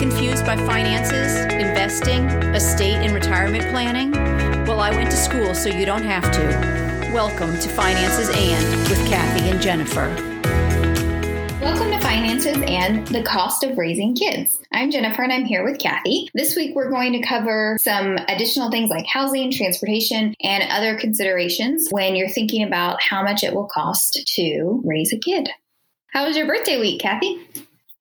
confused by finances, investing, estate, and retirement planning? Well, I went to school so you don't have to. Welcome to Finances and with Kathy and Jennifer. Welcome to Finances and the Cost of Raising Kids. I'm Jennifer and I'm here with Kathy. This week we're going to cover some additional things like housing, transportation, and other considerations when you're thinking about how much it will cost to raise a kid. How was your birthday week, Kathy?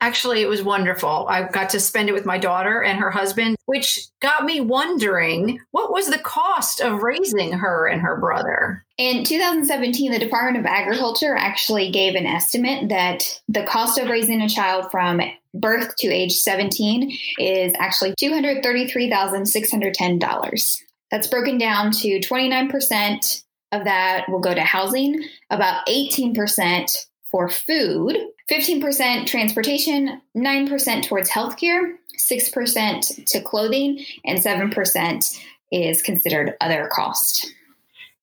Actually, it was wonderful. I got to spend it with my daughter and her husband, which got me wondering what was the cost of raising her and her brother? In 2017, the Department of Agriculture actually gave an estimate that the cost of raising a child from birth to age 17 is actually $233,610. That's broken down to 29% of that will go to housing, about 18% for food, 15% transportation, 9% towards healthcare, 6% to clothing, and 7% is considered other cost.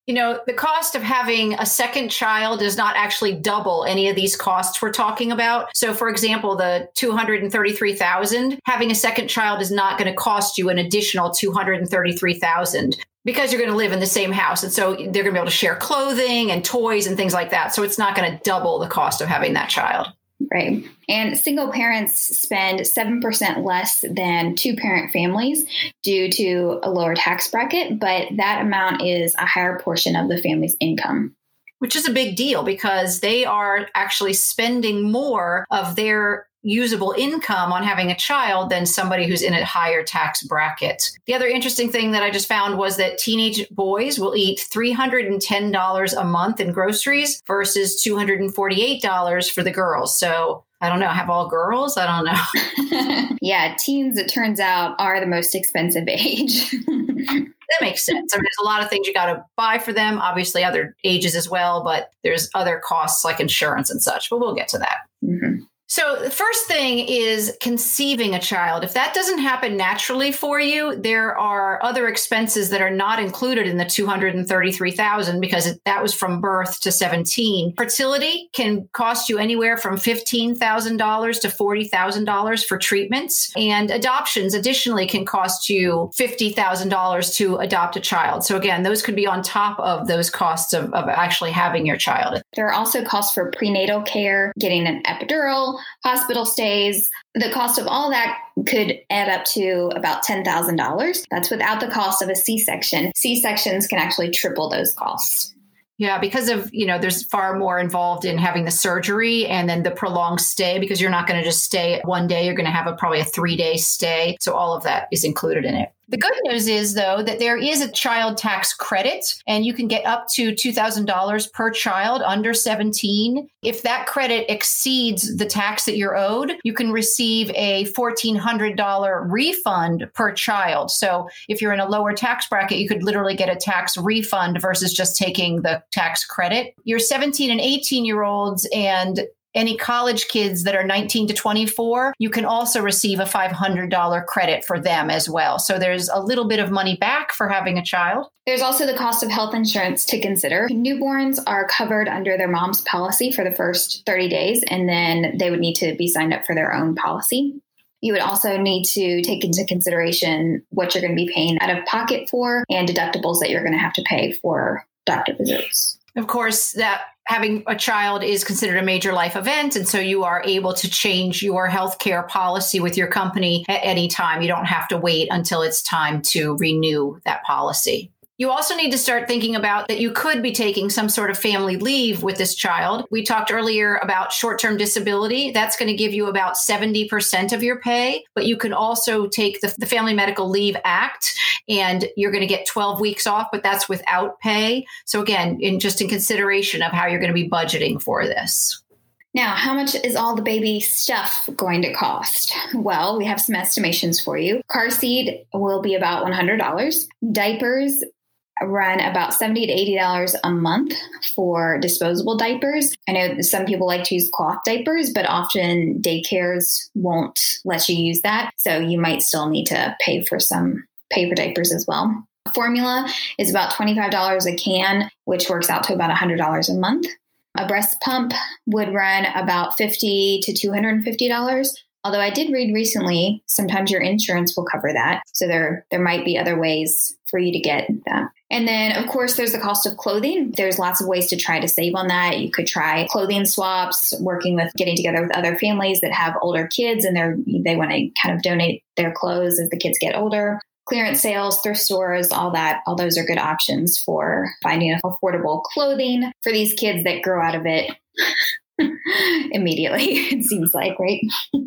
You know, the cost of having a second child does not actually double any of these costs we're talking about. So for example, the 233,000, having a second child is not going to cost you an additional 233,000 because you're going to live in the same house. And so they're going to be able to share clothing and toys and things like that. So it's not going to double the cost of having that child. Right. And single parents spend 7% less than two parent families due to a lower tax bracket, but that amount is a higher portion of the family's income. Which is a big deal because they are actually spending more of their usable income on having a child than somebody who's in a higher tax bracket. The other interesting thing that I just found was that teenage boys will eat $310 a month in groceries versus $248 for the girls. So I don't know, have all girls? I don't know. yeah, teens, it turns out, are the most expensive age. that makes sense. I mean, there's a lot of things you got to buy for them, obviously, other ages as well, but there's other costs like insurance and such, but we'll get to that. Mm-hmm. So, the first thing is conceiving a child. If that doesn't happen naturally for you, there are other expenses that are not included in the 233,000 because that was from birth to 17. Fertility can cost you anywhere from $15,000 to $40,000 for treatments, and adoptions additionally can cost you $50,000 to adopt a child. So, again, those could be on top of those costs of, of actually having your child. There are also costs for prenatal care, getting an epidural hospital stays. The cost of all that could add up to about $10,000. That's without the cost of a C section. C sections can actually triple those costs. Yeah, because of, you know, there's far more involved in having the surgery and then the prolonged stay because you're not going to just stay one day. You're going to have a probably a three day stay. So all of that is included in it. The good news is, though, that there is a child tax credit and you can get up to $2,000 per child under 17. If that credit exceeds the tax that you're owed, you can receive a $1,400 refund per child. So if you're in a lower tax bracket, you could literally get a tax refund versus just taking the tax credit. Your 17 and 18 year olds and any college kids that are 19 to 24, you can also receive a $500 credit for them as well. So there's a little bit of money back for having a child. There's also the cost of health insurance to consider. Newborns are covered under their mom's policy for the first 30 days, and then they would need to be signed up for their own policy. You would also need to take into consideration what you're going to be paying out of pocket for and deductibles that you're going to have to pay for doctor visits. Of course, that having a child is considered a major life event. And so you are able to change your healthcare policy with your company at any time. You don't have to wait until it's time to renew that policy. You also need to start thinking about that you could be taking some sort of family leave with this child. We talked earlier about short term disability. That's going to give you about 70% of your pay, but you can also take the, the, Family Medical Leave Act and you're going to get 12 weeks off, but that's without pay. So, again, in just in consideration of how you're going to be budgeting for this. Now, how much is all the baby stuff going to cost? Well, we have some estimations for you. Car seat will be about $100. Diapers run about 70 to 80 dollars a month for disposable diapers. I know some people like to use cloth diapers but often daycares won't let you use that. So you might still need to pay for some paper diapers as well. Formula is about $25 a can which works out to about $100 a month. A breast pump would run about 50 to $250 Although I did read recently, sometimes your insurance will cover that. So there there might be other ways for you to get that. And then, of course, there's the cost of clothing. There's lots of ways to try to save on that. You could try clothing swaps, working with getting together with other families that have older kids and they're, they want to kind of donate their clothes as the kids get older. Clearance sales, thrift stores, all that, all those are good options for finding affordable clothing for these kids that grow out of it immediately, it seems like, right?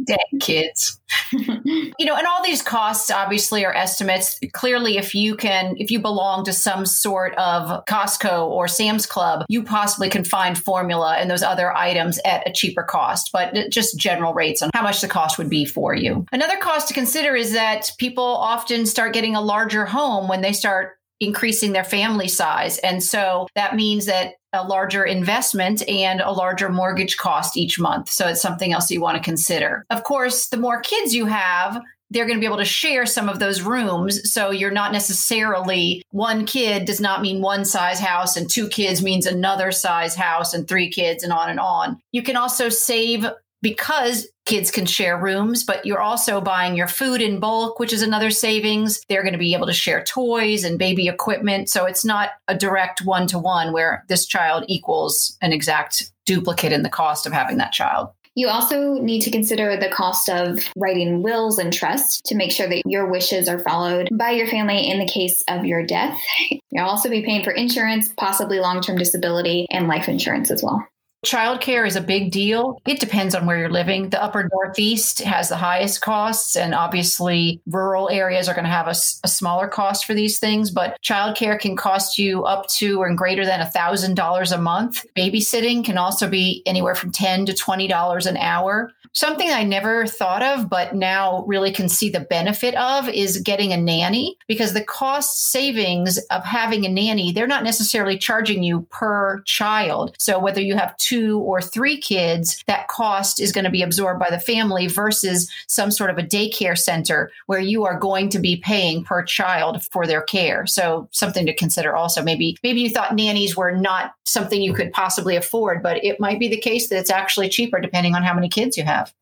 Dead kids. you know, and all these costs obviously are estimates. Clearly, if you can, if you belong to some sort of Costco or Sam's Club, you possibly can find formula and those other items at a cheaper cost, but just general rates on how much the cost would be for you. Another cost to consider is that people often start getting a larger home when they start increasing their family size. And so that means that a larger investment and a larger mortgage cost each month. So it's something else you want to consider. Of course, the more kids you have, they're going to be able to share some of those rooms. So you're not necessarily one kid does not mean one size house and two kids means another size house and three kids and on and on. You can also save because kids can share rooms, but you're also buying your food in bulk, which is another savings. They're going to be able to share toys and baby equipment. So it's not a direct one to one where this child equals an exact duplicate in the cost of having that child. You also need to consider the cost of writing wills and trusts to make sure that your wishes are followed by your family in the case of your death. You'll also be paying for insurance, possibly long term disability, and life insurance as well. Childcare is a big deal. It depends on where you're living. The upper Northeast has the highest costs, and obviously, rural areas are going to have a, a smaller cost for these things. But childcare can cost you up to or greater than $1,000 a month. Babysitting can also be anywhere from 10 to $20 an hour. Something I never thought of, but now really can see the benefit of is getting a nanny because the cost savings of having a nanny, they're not necessarily charging you per child. So whether you have two or three kids, that cost is going to be absorbed by the family versus some sort of a daycare center where you are going to be paying per child for their care. So something to consider also. Maybe maybe you thought nannies were not something you could possibly afford, but it might be the case that it's actually cheaper depending on how many kids you have.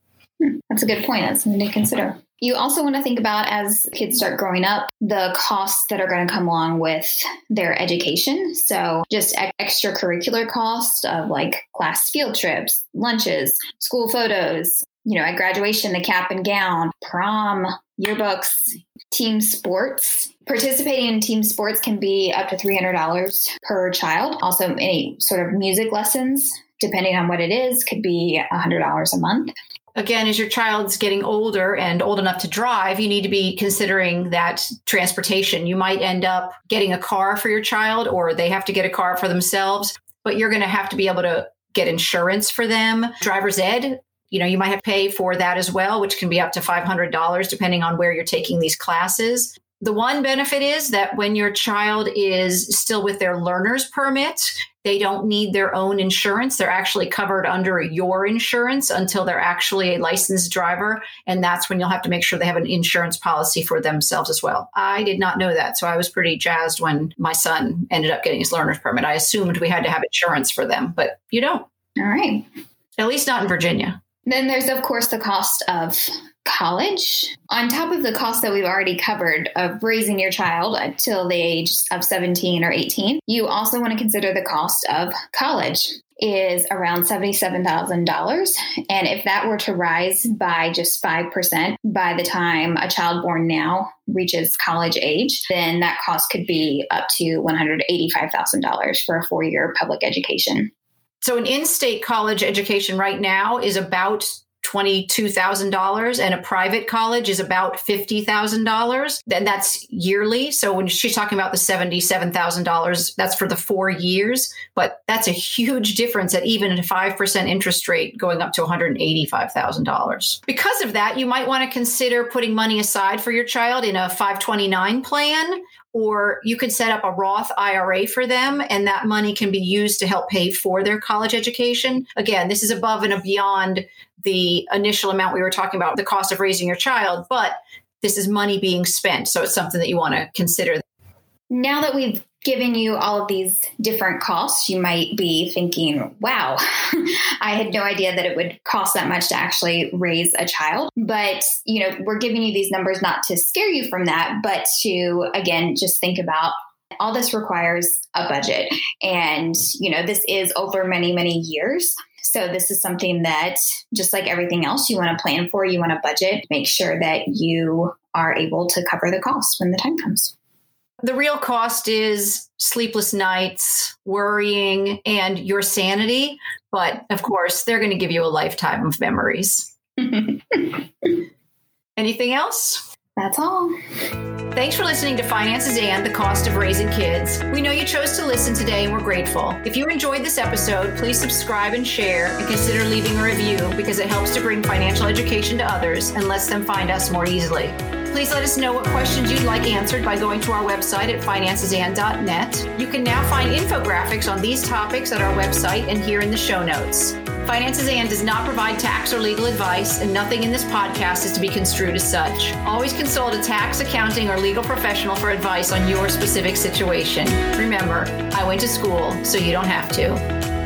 That's a good point. That's something to consider. You also want to think about as kids start growing up, the costs that are going to come along with their education. So, just extracurricular costs of like class field trips, lunches, school photos, you know, at graduation, the cap and gown, prom, yearbooks, team sports. Participating in team sports can be up to $300 per child. Also, any sort of music lessons, depending on what it is, could be $100 a month again, as your child's getting older and old enough to drive, you need to be considering that transportation. You might end up getting a car for your child, or they have to get a car for themselves, but you're going to have to be able to get insurance for them. Driver's ed, you know, you might have to pay for that as well, which can be up to $500 depending on where you're taking these classes. The one benefit is that when your child is still with their learner's permit, they don't need their own insurance. They're actually covered under your insurance until they're actually a licensed driver. And that's when you'll have to make sure they have an insurance policy for themselves as well. I did not know that. So I was pretty jazzed when my son ended up getting his learner's permit. I assumed we had to have insurance for them, but you don't. All right. At least not in Virginia. Then there's, of course, the cost of college. On top of the cost that we've already covered of raising your child until the age of 17 or 18, you also want to consider the cost of college is around $77,000. And if that were to rise by just 5% by the time a child born now reaches college age, then that cost could be up to $185,000 for a four year public education. So, an in state college education right now is about $22,000 and a private college is about $50,000. Then that's yearly. So when she's talking about the $77,000, that's for the four years. But that's a huge difference at even a 5% interest rate going up to $185,000. Because of that, you might want to consider putting money aside for your child in a 529 plan or you could set up a Roth IRA for them, and that money can be used to help pay for their college education. Again, this is above and beyond the initial amount we were talking about, the cost of raising your child, but this is money being spent. So it's something that you want to consider. Now that we've given you all of these different costs, you might be thinking, wow, I had no idea that it would cost that much to actually raise a child. But, you know, we're giving you these numbers not to scare you from that, but to, again, just think about all this requires a budget. And, you know, this is over many, many years. So this is something that just like everything else you want to plan for, you want to budget, make sure that you are able to cover the costs when the time comes. The real cost is sleepless nights, worrying, and your sanity. But of course, they're going to give you a lifetime of memories. Anything else? That's all. Thanks for listening to Finances and the Cost of Raising Kids. We know you chose to listen today and we're grateful. If you enjoyed this episode, please subscribe and share and consider leaving a review because it helps to bring financial education to others and lets them find us more easily. Please let us know what questions you'd like answered by going to our website at financesand.net. You can now find infographics on these topics at our website and here in the show notes. Finances and does not provide tax or legal advice, and nothing in this podcast is to be construed as such. Always consult a tax, accounting, or legal professional for advice on your specific situation. Remember, I went to school, so you don't have to.